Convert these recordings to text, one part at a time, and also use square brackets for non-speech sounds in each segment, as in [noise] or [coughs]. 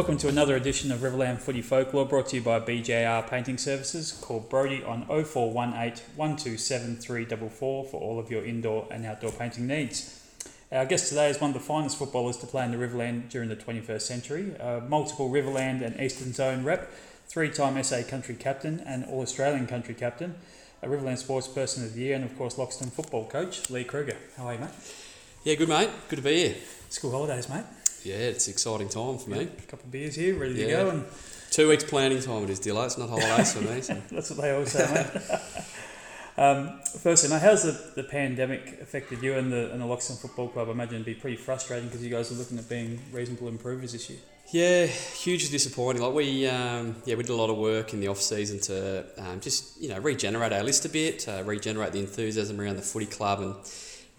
Welcome to another edition of Riverland Footy Folklore brought to you by BJR Painting Services. Call Brody on 0418 127 344 for all of your indoor and outdoor painting needs. Our guest today is one of the finest footballers to play in the Riverland during the 21st century, a multiple Riverland and Eastern Zone rep, three time SA country captain and All Australian country captain, a Riverland Sports Person of the Year, and of course Loxton football coach, Lee Kruger. How are you, mate? Yeah, good mate. Good to be here. School holidays, mate. Yeah, it's an exciting time for me. A couple of beers here, ready to go, and Two weeks planning time it is, Dillo. It's not holidays for me. So. [laughs] that's what they always say, mate. [laughs] um, firstly, mate, how's the, the pandemic affected you and the and the Loxton Football Club? I imagine it'd be pretty frustrating because you guys are looking at being reasonable improvers this year. Yeah, hugely disappointing. Like we, um, yeah, we did a lot of work in the off season to um, just you know regenerate our list a bit, uh, regenerate the enthusiasm around the footy club, and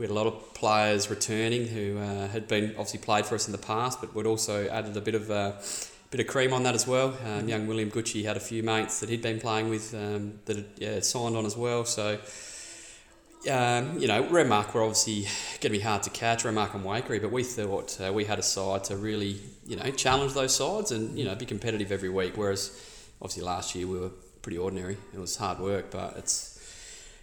we had a lot of players returning who uh, had been obviously played for us in the past, but we'd also added a bit of uh, bit of cream on that as well. Um, young William Gucci had a few mates that he'd been playing with um, that had yeah, signed on as well. So. Um, you know, Renmark were obviously going to be hard to catch, Renmark and Waikerie, but we thought uh, we had a side to really, you know, challenge those sides and, you know, be competitive every week. Whereas, obviously, last year we were pretty ordinary. It was hard work, but it's,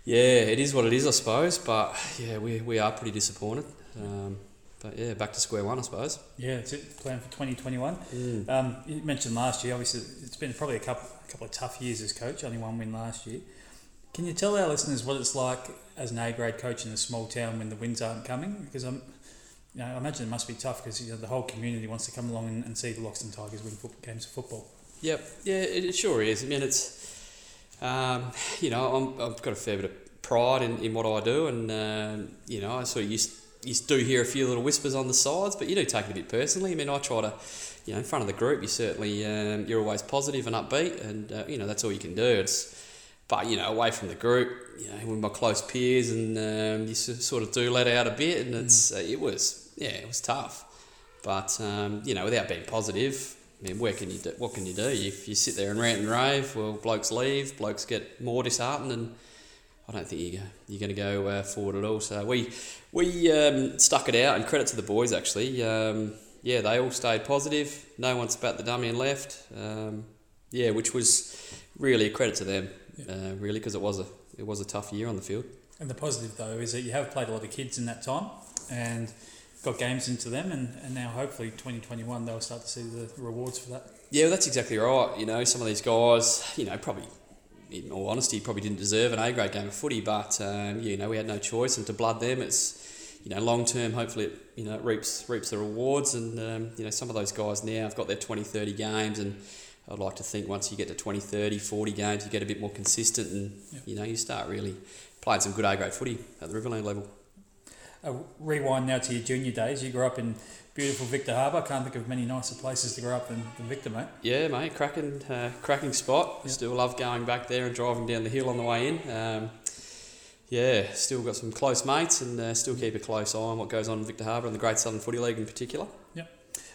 yeah, it is what it is, I suppose. But, yeah, we, we are pretty disappointed. Um, but, yeah, back to square one, I suppose. Yeah, it's it. Plan for 2021. Mm. Um, you mentioned last year. Obviously, it's been probably a couple a couple of tough years as coach. Only one win last year. Can you tell our listeners what it's like as an A grade coach in a small town when the wins aren't coming? Because I'm, you know, I imagine it must be tough because you know, the whole community wants to come along and, and see the Loxton Tigers win football, games of football. Yep, yeah, it, it sure is. I mean, it's, um, [sighs] you know, I'm, I've got a fair bit of pride in, in what I do, and um, you know, I sort of used, used do hear a few little whispers on the sides, but you do take it a bit personally. I mean, I try to, you know, in front of the group, you certainly um, you're always positive and upbeat, and uh, you know that's all you can do. It's, but you know, away from the group, you know, with my close peers, and um, you sort of do let out a bit, and it's uh, it was yeah, it was tough, but um, you know, without being positive. I mean, where can you do, what can you do? If you sit there and rant and rave, well, blokes leave, blokes get more disheartened, and I don't think you go, you're going to go uh, forward at all. So we we um, stuck it out, and credit to the boys actually. Um, yeah, they all stayed positive. No one spat the dummy and left. Um, yeah, which was really a credit to them, uh, really, because it was a it was a tough year on the field. And the positive though is that you have played a lot of kids in that time and got games into them, and, and now hopefully 2021 they'll start to see the rewards for that. Yeah, well, that's exactly right. You know, some of these guys, you know, probably, in all honesty, probably didn't deserve an A grade game of footy, but um, you know, we had no choice, and to blood them, it's, you know, long term. Hopefully, it, you know, it reaps reaps the rewards, and um, you know, some of those guys now have got their 20, 30 games, and I'd like to think once you get to 20, 30, 40 games, you get a bit more consistent, and Yep. you know, you start really playing some good A grade footy at the Riverland level. Uh, rewind now to your junior days. You grew up in beautiful Victor Harbor. I can't think of many nicer places to grow up than, than Victor, mate. Yeah, mate, cracking, uh, cracking spot. Yeah. Still love going back there and driving down the hill on the way in. Um, yeah, still got some close mates and uh, still keep a close eye on what goes on in Victor Harbor and the Great Southern Footy League in particular. Yep.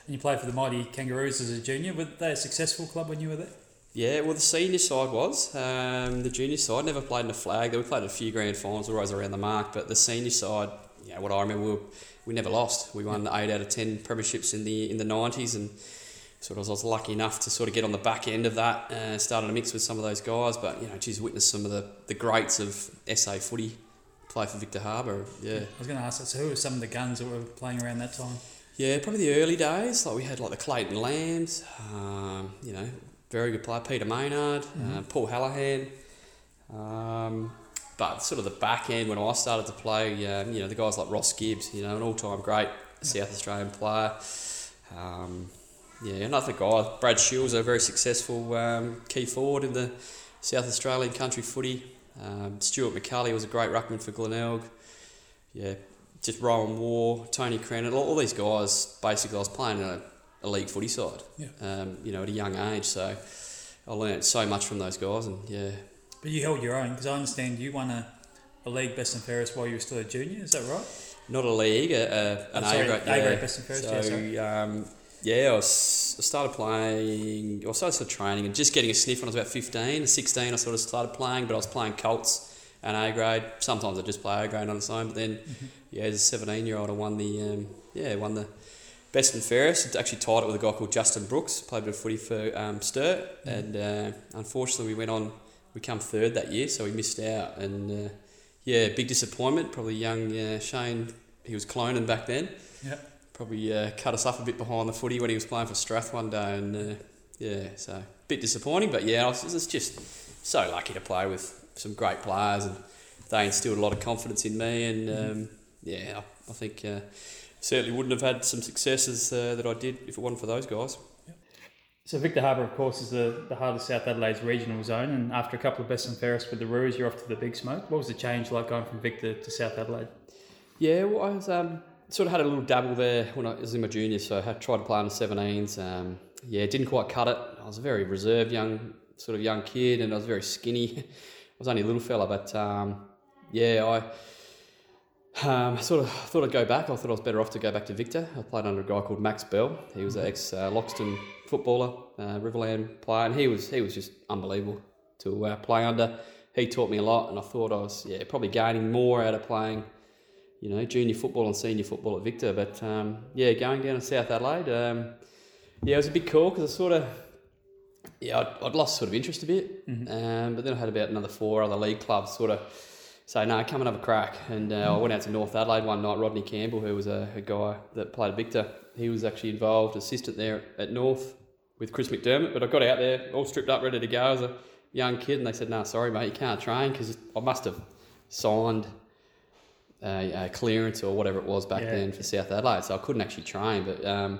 And you played for the mighty Kangaroos as a junior. Were they a successful club when you were there? Yeah, well, the senior side was. Um, the junior side never played in a flag. They we played in a few grand finals, always around the mark. But the senior side, you know, what I remember, we, were, we never lost. We won eight out of ten premierships in the in the nineties, and sort of I was lucky enough to sort of get on the back end of that. Uh, started to mix with some of those guys, but you know, geez, witnessed some of the, the greats of SA footy play for Victor Harbor. Yeah, I was going to ask that. So who were some of the guns that were playing around that time? yeah, probably the early days. Like we had like the Clayton Lambs, um, you know, very good player. Peter Maynard, uh, Paul Hallahan. Um, but sort of the back end when I started to play, um, you know, the guys like Ross Gibbs, you know, an all-time great South Australian player. Um, yeah, another guy, Brad Shields, a very successful um, key forward in the South Australian country footy. Um, Stuart McCulley was a great ruckman for Glenelg. Yeah, just Rowan War, Tony Crennan, all, all these guys. Basically, I was playing in a, a league footy side. Yeah. Um, you know, at a young age, so I learned so much from those guys, and yeah, But you held your own because I understand you won a, a league best and fairest while you were still a junior. Is that right? not a league, a, a, an Oh, sorry, A grade. Yeah. best and fairest, So yeah, um, yeah, I, was, I started playing. I started sort of training and just getting a sniff when I was about 15, 16. I sort of started playing, but I was playing Colts and A grade. Sometimes I just play A grade on its own, but then Mm-hmm. yeah, as a 17 year old, I won the um, yeah won the best and fairest. Actually tied it with a guy called Justin Brooks, played a bit of footy for um, Sturt, and uh, unfortunately we went on, we come third that year, so we missed out. And uh, yeah, big disappointment. Probably young uh, Shane, he was cloning back then. Yeah. Probably uh, cut us off a bit behind the footy when he was playing for Strath one day, and uh, yeah, so a bit disappointing. But yeah, I was, was just so lucky to play with some great players, and they instilled a lot of confidence in me. And um, yeah, I, I think uh, certainly wouldn't have had some successes uh, that I did if it wasn't for those guys. So Victor Harbor, of course, is the, the heart of South Adelaide's regional zone, and after a couple of best and fairest with the Roos, you're off to the big smoke. What was the change like going from Victor to South Adelaide? Yeah, well, I was, um, sort of had a little dabble there when I was in my juniors, so I had tried to play under 17s. Um, yeah, didn't quite cut it. I was a very reserved young, sort of young kid, and I was very skinny. [laughs] I was only a little fella, but um, yeah, I um, sort of thought I'd go back. I thought I was better off to go back to Victor. I played under a guy called Max Bell. He was an ex uh, Loxton footballer, uh, Riverland player, and he was he was just unbelievable to uh, play under. He taught me a lot, and I thought I was yeah probably gaining more out of playing, you know, junior football and senior football at Victor. But um, yeah, going down to South Adelaide, um, yeah, it was a big call because I sort of yeah I'd, I'd, lost sort of interest a bit, mm-hmm. um, but then I had about another four other league clubs sort of say, no, come and have a crack. And uh, I went out to North Adelaide one night. Rodney Campbell, who was a, a, guy that played at Victor, he was actually involved, assistant there at North with Chris McDermott. But I got out there, all stripped up, ready to go as a young kid. And they said, no, nah, sorry, mate, you can't train because I must have signed a, a, clearance or whatever it was back yeah. then for South Adelaide. So I couldn't actually train. But um,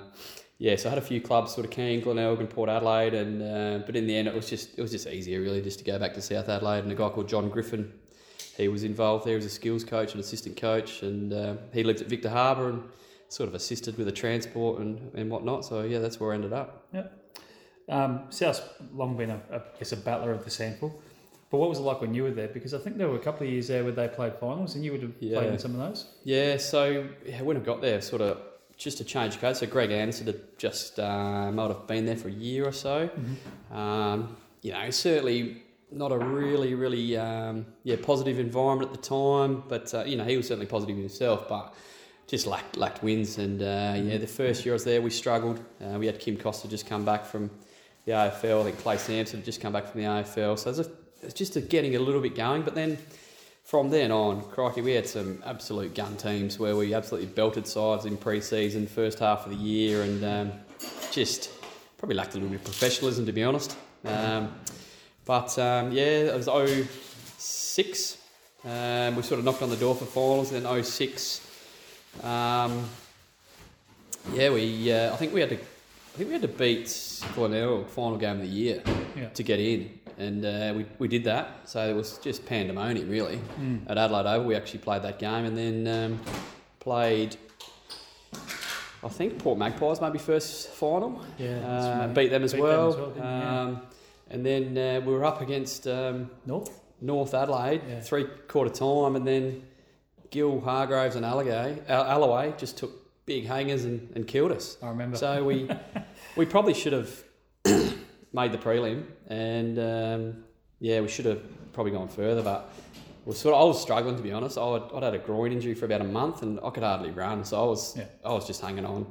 yeah, so I had a few clubs, sort of Keene, Glenelg, and Port Adelaide. And uh, but in the end, it was just it was just easier, really, just to go back to South Adelaide. And a guy called John Griffin he was involved there as a skills coach and assistant coach, and uh, he lived at Victor Harbor and sort of assisted with the transport and, and whatnot. So yeah, that's where I ended up. Yeah. Um, South's long been a, a, I guess a battler of the SANFL. But what was it like when you were there? Because I think there were a couple of years there where they played finals, and you would have yeah. played in some of those. Yeah. So yeah, when I got there, sort of just to change of coach. So Greg Anderson had just uh, might have been there for a year or so. Mm-hmm. Um, you know, certainly not a really, really um, yeah positive environment at the time. But uh, you know, he was certainly positive himself, but just lacked lacked wins. And uh, yeah, the first year I was there, we struggled. Uh, we had Kim Costa just come back from the AFL. I think Clay Sampson had just come back from the AFL. So it's it just a getting a little bit going. But then from then on, crikey, we had some absolute gun teams where we absolutely belted sides in pre-season, first half of the year, and um, just probably lacked a little bit of professionalism, to be honest. Um, but um, yeah, it was 06. Um, we sort of knocked on the door for finals. Then 06. Um, yeah, we. Uh, I think we had to. I think we had to beat Glenelg final game of the year yeah. to get in, and uh, we, we did that. So it was just pandemonium really mm. at Adelaide Oval. We actually played that game, and then um, played. I think Port Magpies maybe first final. Yeah, uh, beat them as beat well. Them as well um, and then uh, we were up against um, North North Adelaide yeah. three quarter time, and then Gil Hargraves and Alloway, Alloway just took big hangers and, and killed us. I remember. So we [laughs] we probably should have [coughs] made the prelim, and um, yeah, we should have probably gone further, but. Was sort of, I was struggling to be honest. I'd, I'd had a groin injury for about a month and I could hardly run, so I was yeah. I was just hanging on.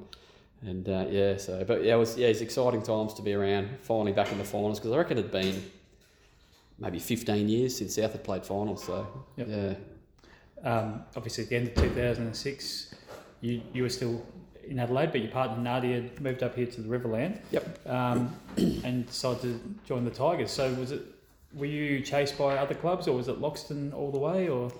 And uh, yeah, so but yeah, it was yeah, it's exciting times to be around. Finally back in the finals because I reckon it'd been maybe 15 years since South had played finals. So yep. yeah. Um, obviously, at the end of 2006, you you were still in Adelaide, but your partner Nadia moved up here to the Riverland. Yep. Um, [coughs] and decided to join the Tigers. So was it? Were you chased by other clubs, or was it Loxton all the way, or?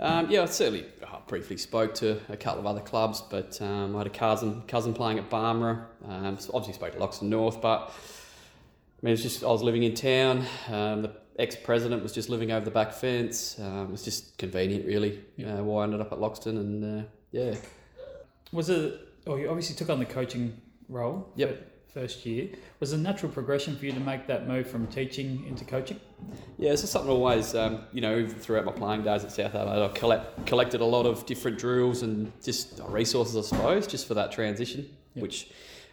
Um, yeah, I certainly I briefly spoke to a couple of other clubs, but um, I had a cousin cousin playing at Barmera. Um, so obviously spoke to Loxton North, but I mean, it's just I was living in town. Um, the ex president was just living over the back fence. Um, it was just convenient, really. Yeah. Uh, why I ended up at Loxton, and uh, yeah. Was it? Oh, you obviously took on the coaching role. Yep first year. Was a natural progression for you to make that move from teaching into coaching? Yeah, this is something always, um, you know, throughout my playing days at South Adelaide, I collect, collected a lot of different drills and just resources, I suppose, just for that transition, yep. which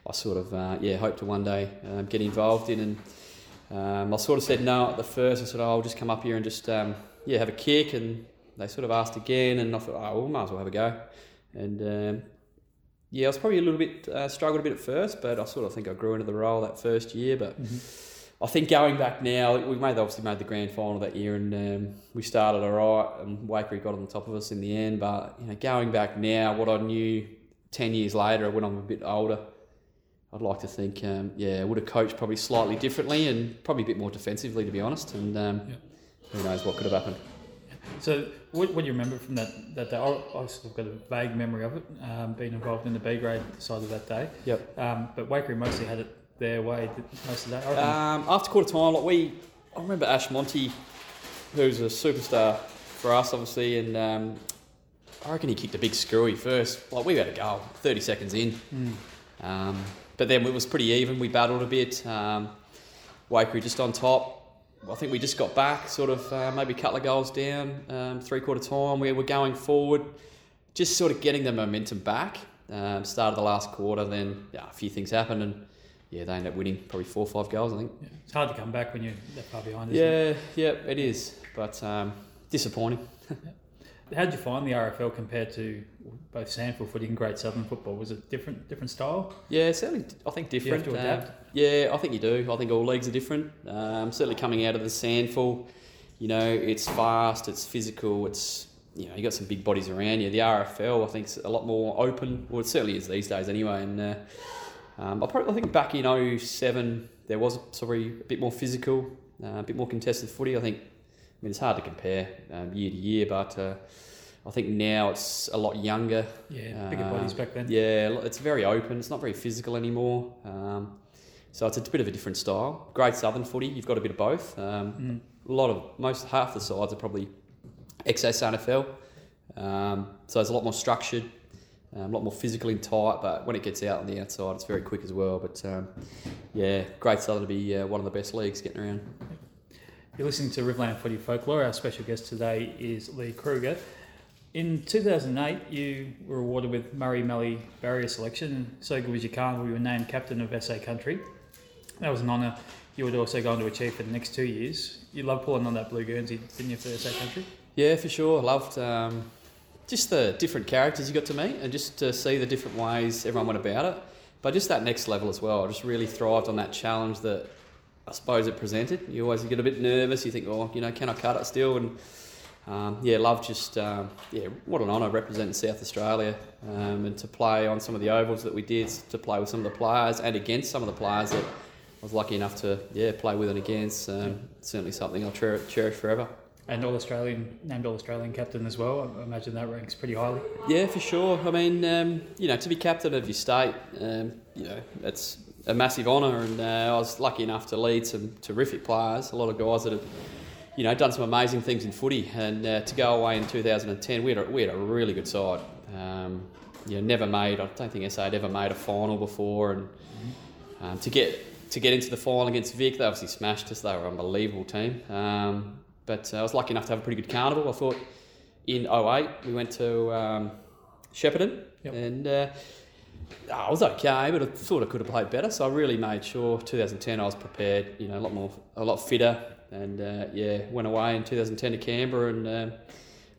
I sort of, uh, yeah, hope to one day um, get involved in. And um, I sort of said no at the first. I said, oh, I'll just come up here and just, um, yeah, have a kick. And they sort of asked again, and I thought, oh, well, might as well have a go. And um, yeah, I was probably a little bit uh, struggled a bit at first, but I sort of think I grew into the role that first year. But I think going back now, we made obviously made the grand final that year, and um, we started all right, and Waikerie got on the top of us in the end. But you know, going back now, what I knew ten years later when I'm a bit older, I'd like to think, um, yeah, I would have coached probably slightly differently and probably a bit more defensively, to be honest. And um, Yeah. who knows what could have happened. So, what, what do you remember from that, that day? I, I sort of got a vague memory of it, um, being involved in the B grade side of that day. Yep. Um, but Waikerie mostly had it their way most of the day. Um, after quarter time, like we, I remember Ash Monty, who's a superstar for us, obviously, and um, I reckon he kicked a big screwy first. Like we had a goal, thirty seconds in, um, but then it was pretty even. We battled a bit. Um, Waikerie just on top. I think we just got back, sort of uh, maybe a couple of goals down, um, three quarter time. We were going forward, just sort of getting the momentum back. Um, start of the last quarter, then yeah, a few things happened, and yeah, they ended up winning probably four or five goals, I think. yeah. It's hard to come back when you're that far behind. Isn't it? Yeah, yeah, it is, but um, disappointing. How did you find the RFL compared to both SANFL footy and Great Southern football? Was it different, different style? Yeah, certainly. I think Do you have different. to Um, adapt? yeah, I think you do. I think all leagues are different. Um, certainly coming out of the SANFL, you know, it's fast, it's physical, it's you know, you got some big bodies around you. The RFL, I think, is a lot more open. Well, it certainly is these days, anyway. And uh, um, I probably I think back in 07, there was sorry a bit more physical, uh, a bit more contested footy. I think. Mean, it's hard to compare um, year to year, but uh, I think now it's a lot younger. Yeah, bigger Uh, bodies back then. Yeah, it's very open. It's not very physical anymore. Um, so it's a bit of a different style. Great Southern footy, you've got a bit of both. Um, Mm. A lot of most half the sides are probably ex-SANFL. Um, so it's a lot more structured, um, a lot more physical and tight. But when it gets out on the outside, it's very quick as well. But um, yeah, Great Southern to be uh, one of the best leagues getting around. You're listening to Riverland Footy Folklore. Our special guest today is Lee Kruger. In 2008, you were awarded with Murray Mallee Barrier Selection. So good as you can, you were named captain of SA Country. That was an honour you would also go on to achieve for the next two years. You loved pulling on that blue Guernsey, didn't you, for SA Country? Yeah, for sure. Loved um, just the different characters you got to meet and just to see the different ways everyone went about it. But just that next level as well. I just really thrived on that challenge that I suppose it presented. You always get a bit nervous. You think, oh, you know, can I cut it still? And um, yeah, love just um, yeah, what an honour representing South Australia um, and to play on some of the ovals that we did, to play with some of the players and against some of the players that I was lucky enough to yeah play with and against. Um, certainly something I'll cher- cherish forever. And All Australian, named All Australian captain as well. I imagine that ranks pretty highly. Yeah, for sure. I mean, um, you know, to be captain of your state, um, you know, it's a massive honour, and uh, I was lucky enough to lead some terrific players. A lot of guys that have, you know, done some amazing things in footy, and uh, to go away in 2010, we had a, we had a really good side. Um, you know, never made. I don't think SA had ever made a final before, and um, to get to get into the final against Vic, they obviously smashed us. They were an unbelievable team. Um, but uh, I was lucky enough to have a pretty good carnival. I thought in 08 we went to um, Shepparton Yep. and uh, I was okay, but I thought I could have played better. So I really made sure 2010 I was prepared. You know, a lot more, a lot fitter, and uh, yeah, went away in 2010 to Canberra and um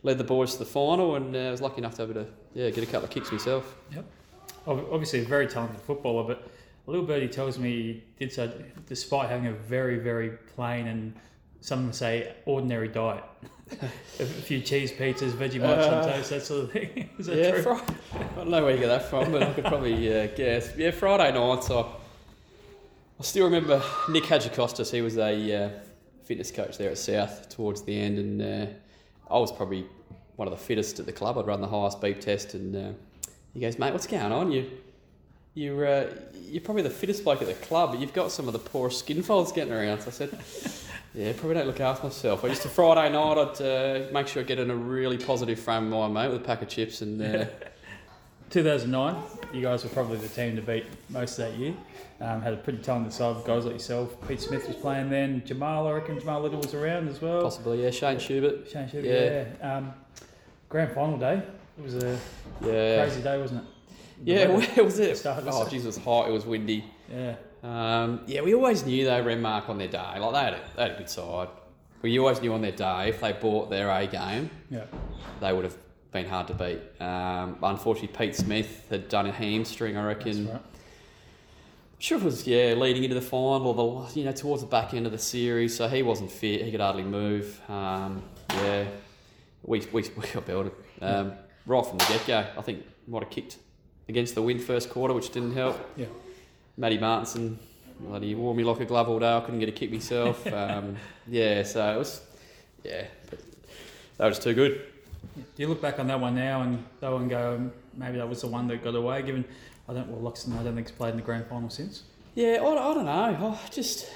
led the boys to the final. And uh, I was lucky enough to be able to yeah get a couple of kicks myself. Ob- Obviously, a very talented footballer, but a little birdie tells me he did so despite having a very, very plain and some would say ordinary diet. [laughs] a few cheese pizzas, Vegemite on toast, that sort of thing. [laughs] Is that yeah, true? Fri- I don't know where you get that from, but I could probably uh, guess. Yeah, Friday nights. I, I still remember Nick Hadjikostas. He was a uh, fitness coach there at South towards the end, and uh, I was probably one of the fittest at the club. I'd run the highest beep test, and uh, he goes, "Mate, what's going on? You, you're uh, you're probably the fittest bloke at the club, but you've got some of the poorest skin folds getting around." So I said. Yeah, probably don't look after myself. I used to Friday night. I'd uh, make sure I get in a really positive frame of mind, mate, with a pack of chips and uh, [laughs] 2009, you guys were probably the team to beat most of that year. Um, had a pretty talented side of guys like yourself. Pete Smith was playing then. Jamal, I reckon Jamal Little was around as well. Possibly, yeah. Shane Schubert. Shane Shubert, Yeah. yeah. Um, grand final day. It was a Yeah. crazy day, wasn't it? The Yeah, weather [laughs] where was it? Oh, us- jeez, it was hot. It was windy. Yeah. Um, yeah, we always knew they Renmark on their day. Like they had, a, they had a good side. We always knew on their day if they bought their A game, Yeah. they would have been hard to beat. Um, unfortunately, Pete Smith had done a hamstring, I reckon. Right. Sure, it was yeah, leading into the final, or the you know towards the back end of the series. So he wasn't fit; he could hardly move. Um, yeah, we, we, [laughs] we got belted um, right from the get go. I think might have kicked against the wind first quarter, which didn't help. Yeah. Matty Martinson, bloody wore me like a glove all day. I couldn't get a kick myself. [laughs] um, yeah, so it was yeah, but that was too good. Do you look back on that one now and though and go, maybe that was the one that got away? Given I don't well, Loxton, I don't think he's played in the grand final since. Yeah, I, I don't know. Oh, just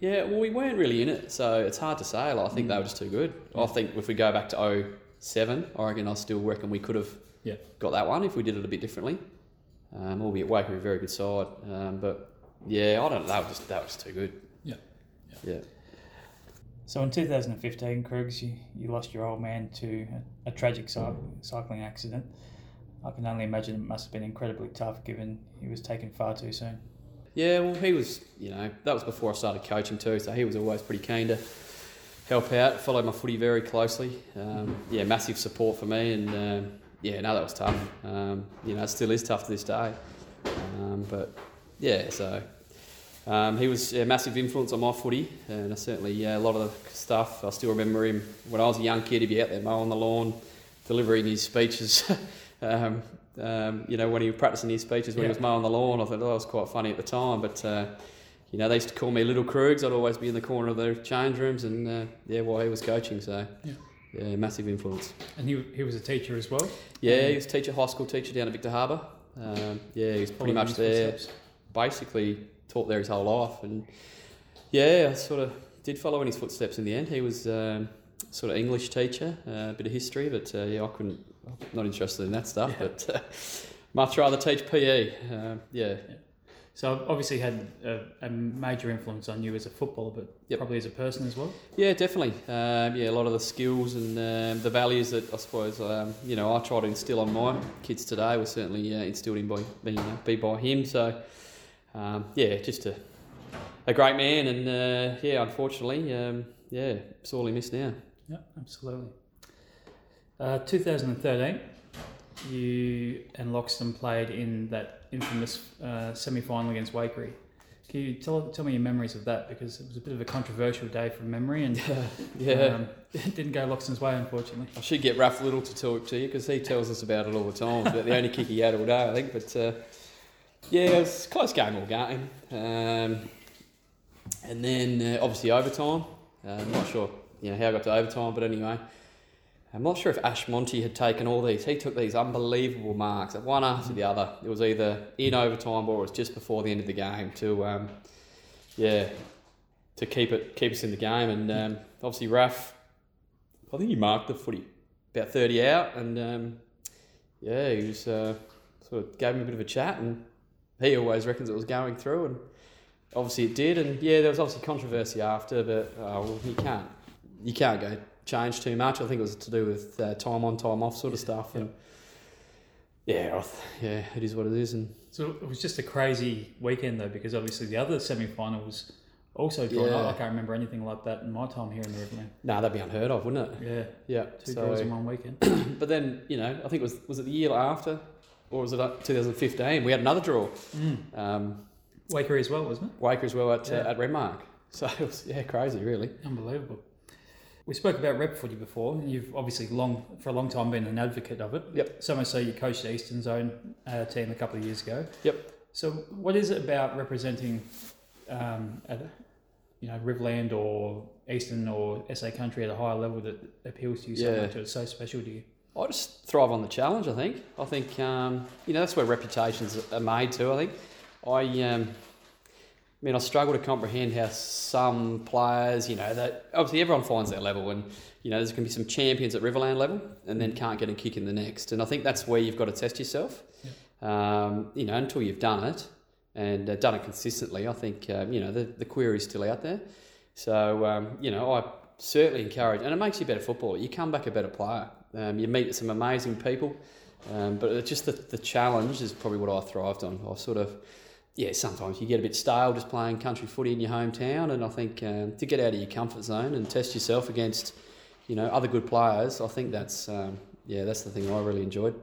yeah. Well, we weren't really in it, so it's hard to say. Like, I think they were just too good. I think if we go back to 07, I reckon I still reckon we could have Yeah. got that one if we did it a bit differently. Um, albeit Waker a very good side, um, but yeah, I don't. That was just that was too good. Yeah. Yeah. So in 2015, Krugs, you, you lost your old man to a, a tragic cy- cycling accident. I can only imagine it must have been incredibly tough given he was taken far too soon. Yeah, well, he was, you know, that was before I started coaching too, so he was always pretty keen to help out, follow my footy very closely. Um, yeah, massive support for me, and um, yeah, no, that was tough. Um, you know, it still is tough to this day. Um, but yeah, so um, he was a massive influence on my footy, and I certainly, yeah, a lot of the stuff. I still remember him when I was a young kid, he'd be out there mowing the lawn, delivering his speeches. [laughs] um, um, you know, when he was practicing his speeches when Yeah. he was mowing the lawn, I thought oh, that was quite funny at the time. But uh, you know, they used to call me Little Krugs. I'd always be in the corner of the change rooms, and uh, yeah, while he was coaching, so Yeah. Yeah, massive influence. And he, he was a teacher as well. Yeah, he was teacher, high school teacher down at Victor Harbor. Um, yeah, he was pretty much there, basically taught there his whole life, and yeah, I sort of did follow in his footsteps in the end. He was um, sort of English teacher, uh, a bit of history, but uh, yeah, I couldn't, not interested in that stuff, Yeah. but uh, much rather teach PE. Um, yeah, So obviously had a, a major influence on you as a footballer, but Yep. probably as a person as well. Yeah, definitely. Um, yeah, a lot of the skills and um, the values that I suppose um, you know I try to instill on my kids today were certainly uh, instilled in by you know, be by him. So um, yeah, just a a great man, and uh, yeah, unfortunately, um, yeah, sorely missed now. Yeah, absolutely. Uh, 2013, you and Loxton played in that infamous uh, semi-final against Waikerie. Can you tell, tell me your memories of that? Because it was a bit of a controversial day from memory and [laughs] Yeah, um, it didn't go Loxton's way, unfortunately. I should get Ralph Little to talk to you because he tells us about it all the time. About the only kick he had all day, I think. But uh, yeah, it was a close game all game. Um, and then uh, obviously overtime. Uh, I'm not sure you know how I got to overtime, but anyway, I'm not sure if Ash Monty had taken all these. He took these unbelievable marks, At one after the other. It was either in overtime or it was just before the end of the game to, um, yeah, to keep it keep us in the game. And um, obviously Raf, I think he marked the footy about 30 out, and um, yeah, he was uh, sort of gave him a bit of a chat, and he always reckons it was going through, and obviously it did, and yeah, there was obviously controversy after, but uh, well, you can't you can't go change too much. I think it was to do with uh, time on, time off sort of stuff, and yeah, th- yeah, it is what it is, and So it was just a crazy weekend though, because obviously the other semi-final was also drawn Yeah. I can't remember anything like that in my time here in the Riverland. nah, that'd be unheard of, wouldn't it? Yeah, Yeah, two so- draws in one weekend. [clears throat] but then you know, I think it was was it the year after, or was it uh, 2015? We had another draw. Mm. Um, Waikerie as well, wasn't it? Waker as well at, Yeah. uh, at Renmark. [laughs] So it was, yeah, crazy, really. Unbelievable. We spoke about rep footy before, and you've obviously long for a long time been an advocate of it. Yep. So much so you coached the Eastern Zone uh, team a couple of years ago. Yep. So what is it about representing, um, at, you know, Riverland or Eastern or SA country at a higher level that appeals to you so Yeah. much? It's so special to you. I just thrive on the challenge. I think. I think um, you know that's where reputations are made too. I think. I um, mean, I struggle to comprehend how some players, you know, that obviously everyone finds their level, and you know, there's going to be some champions at Riverland level, and then can't get a kick in the next. And I think that's where you've got to test yourself. Um, you know, until you've done it and uh, done it consistently, I think um, you know the the query's still out there. So um, you know, I certainly encourage, and it makes you a better footballer. You come back a better player. Um, you meet some amazing people, um, but it's just the, the challenge is probably what I thrived on. I sort of, yeah, sometimes you get a bit stale just playing country footy in your hometown, and I think um, to get out of your comfort zone and test yourself against, you know, other good players, I think that's um, yeah, that's the thing I really enjoyed.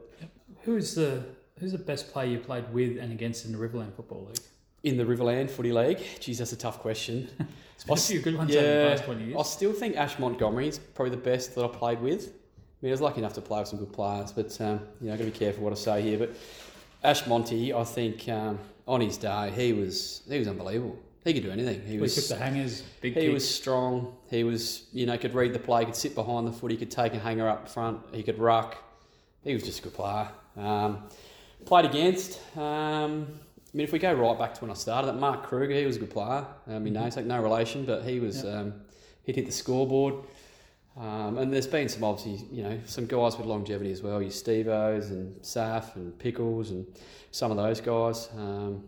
Who's the who's the best player you played with and against in the Riverland Football League? In the Riverland Footy League, geez, that's a tough question. [laughs] There's been a few good ones over the past 20 years. I still think Ash Montgomery is probably the best that I played with. I mean, I was lucky enough to play with some good players, but um, you know, I've got to be careful what I say here. But Ash Monty, I think um, on his day, he was he was unbelievable. He could do anything. He was took the hangers, big he kicks. was strong. He was you know could read the play, could sit behind the foot, he could take a hanger up front, he could ruck. He was just a good player. Um, played against. Um, I mean, if we go right back to when I started, that Mark Kruger, he was a good player. Um, you know, it's like no relation, but he was um, he'd hit the scoreboard. Um, and there's been some obviously, you know, some guys with longevity as well. You Steve-O's and Saf and Pickles and some of those guys. Um,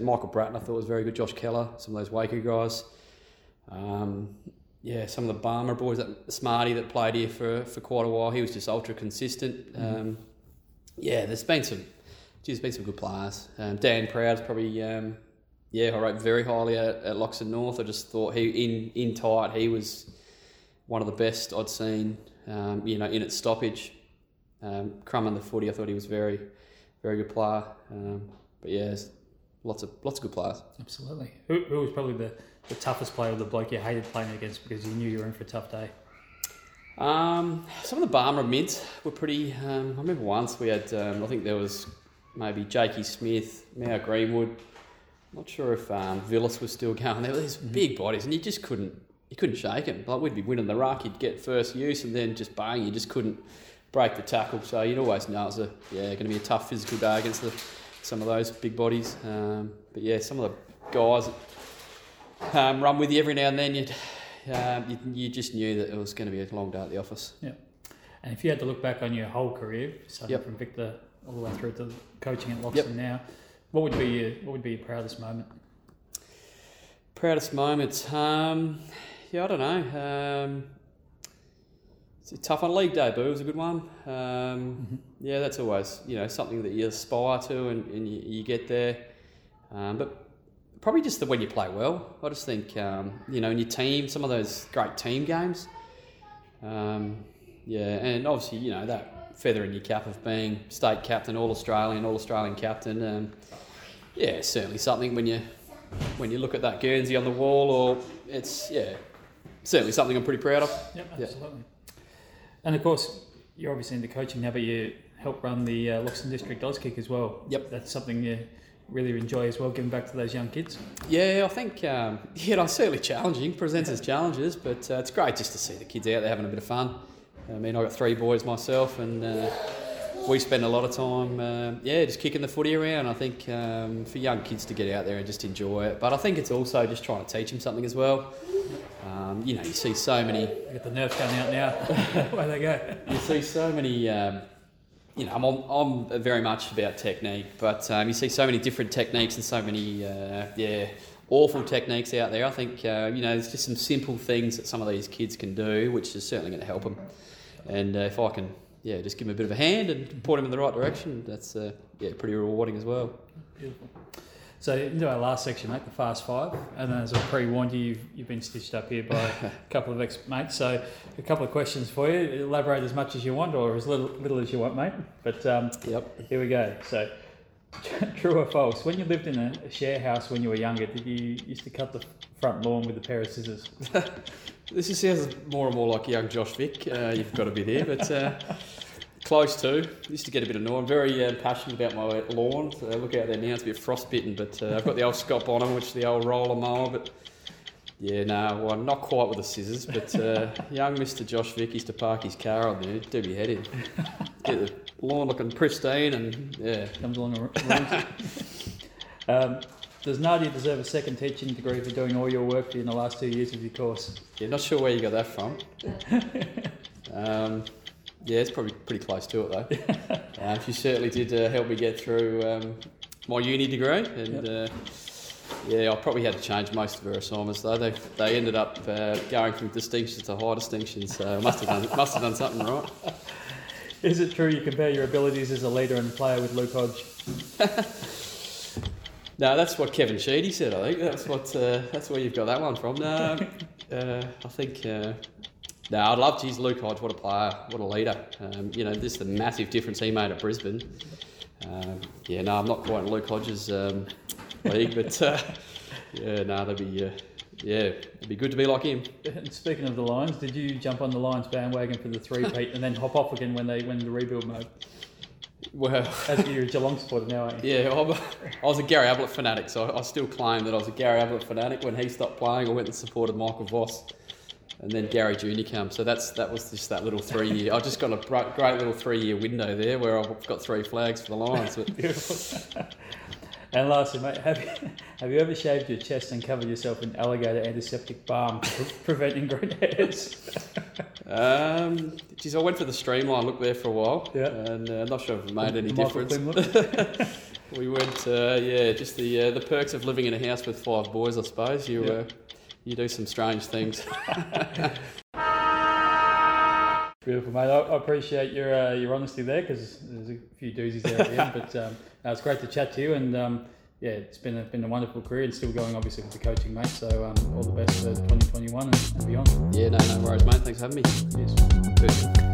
Michael Bratton I thought was very good. Josh Keller, some of those Waker guys. Um, yeah, some of the Barmer boys, that Smarty that played here for, for quite a while. He was just ultra consistent. Um, yeah, there's been some, geez, there's been some good players. Um, Dan Proud's probably, um, yeah, I rate very highly at, at Loxton North. I just thought he in in tight he was one of the best I'd seen. Um, you know, in its stoppage, um, Crumb and the footy. I thought he was very, very good player. Um, but yeah, lots of lots of good players. Absolutely. Who, who was probably the, the toughest player, or the bloke you hated playing against because you knew you were in for a tough day? Um, some of the Barmer mids were pretty. Um, I remember once we had. Um, I think there was maybe Jakey Smith, Mao Greenwood. Not sure if um, Villas was still [laughs] going. There were these big bodies, and you just couldn't. You couldn't shake him. Like we'd be winning the ruck, you'd get first use, and then just bang, you just couldn't break the tackle. So you'd always know it was a yeah going to be a tough physical day against the, some of those big bodies. Um, but yeah, some of the guys that um, run with you every now and then, you'd, um, you you just knew that it was going to be a long day at the office. Yeah. And if you had to look back on your whole career, starting Yep. from Victor all the way through to coaching at Loxton Yep. now, what would be your what would be your proudest moment? Proudest moments. Um, yeah, I don't know. Um, it's a tough on league debut was a good one. Um, yeah, that's always you know something that you aspire to and, and you, you get there. Um, but probably just the when you play well. I just think um, you know in your team, some of those great team games. Um, yeah, and obviously you know that feather in your cap of being state captain, all Australian, all Australian captain. Um, yeah, certainly something when you when you look at that Guernsey on the wall, or it's yeah, certainly something I'm pretty proud of. Yep, absolutely. And of course, you're obviously into coaching now, but you help run the uh, Loxton District Auskick as well. Yep. That's something you really enjoy as well, giving back to those young kids. Yeah, I think um, [laughs] you know certainly challenging, presents its challenges, but uh, it's great just to see the kids out there having a bit of fun. I mean, I've got three boys myself, and uh, we spend a lot of time, uh, yeah, just kicking the footy around. I think um, for young kids to get out there and just enjoy it, but I think it's also just trying to teach them something as well. Um, you know, you see so many You got the nerves going out now. [laughs] [laughs] Where they go. you see so many. Um, you know, I'm, I'm very much about technique, but um, you see so many different techniques and so many, uh, yeah, awful techniques out there. I think, uh, you know, there's just some simple things that some of these kids can do, which is certainly going to help them. And uh, if I can, yeah, just give them a bit of a hand and point them in the right direction, that's, uh, yeah, pretty rewarding as well. Beautiful. So into our last section, mate, the fast five, and as I pre-warned you, you've, you've been stitched up here by [laughs] a couple of ex-mates. So a couple of questions for you. Elaborate as much as you want, or as little, little as you want, mate. But um, Yep. here we go. So [laughs] true or false? When you lived in a, share house when you were younger, did you used to cut the front lawn with a pair of scissors? [laughs] This is, sounds more and more like young Josh Vick. Uh, you've got a bit here, but uh, close to. Used to get a bit annoyed. I'm very uh, passionate about my lawn. So look out there now; it's a bit frostbitten, but uh, I've got the old Scott Bonnar, which is the old roller mower. But yeah, no, well, not quite with the scissors. But uh, [laughs] young Mister Josh Vick used to park his car on there, do your head in, get the lawn looking pristine, and yeah. Comes along the [laughs] um, does Nadia deserve a second teaching degree for doing all your work in the last two years of your course? Yeah, not sure where you got that from. [laughs] um, yeah, it's probably pretty close to it though. [laughs] um, she certainly did uh, help me get through um, my uni degree, and uh, yeah, I probably had to change most of her assignments though. They they ended up uh, going from distinctions to high distinctions, so I must have done must have done something right. [laughs] Is it true you compare your abilities as a leader and player with Luke Hodge? [laughs] No, that's what Kevin Sheedy said. I think that's what uh, that's where you've got that one from. No, uh, I think uh, No, I'd love to use Luke Hodge. What a player, what a leader. Um, you know, this is the massive difference he made at Brisbane. Um, yeah, no, I'm not quite in Luke Hodge's um, league, but uh, yeah, no, that'd be uh, yeah, it'd be good to be like him. And speaking of the Lions, did you jump on the Lions bandwagon for the three peat and then hop off again when they went into rebuild mode? Well, As you're a Geelong supporter now, aren't you? yeah, I'm, I was a Gary Ablett fanatic, so I, I still claim that I was a Gary Ablett fanatic. When he stopped playing, I went and supported Michael Voss, and then Gary Junior came. So that's that was just that little three year. I just got a great, great little three year window there where I've got three flags for the Lions. But and lastly, mate, have you, have you ever shaved your chest and covered yourself in alligator antiseptic balm to pre- prevent ingrown hairs? um, geez, I went for the streamline look there for a while, Yeah. and uh, not sure if it made any Michael difference. [laughs] We went, uh, yeah, just the uh, the perks of living in a house with five boys, I suppose. You Yeah. You do some strange things. [laughs] [laughs] Beautiful, mate. I, appreciate your uh, your honesty there because there's a few doozies out there at the end. But um, no, it's great to chat to you, and um, yeah, it's been a, been a wonderful career and still going, obviously, with the coaching, mate. So um, all the best for 2021 and, and beyond. yeah, no, no worries, mate. Thanks for having me. Cheers. Good.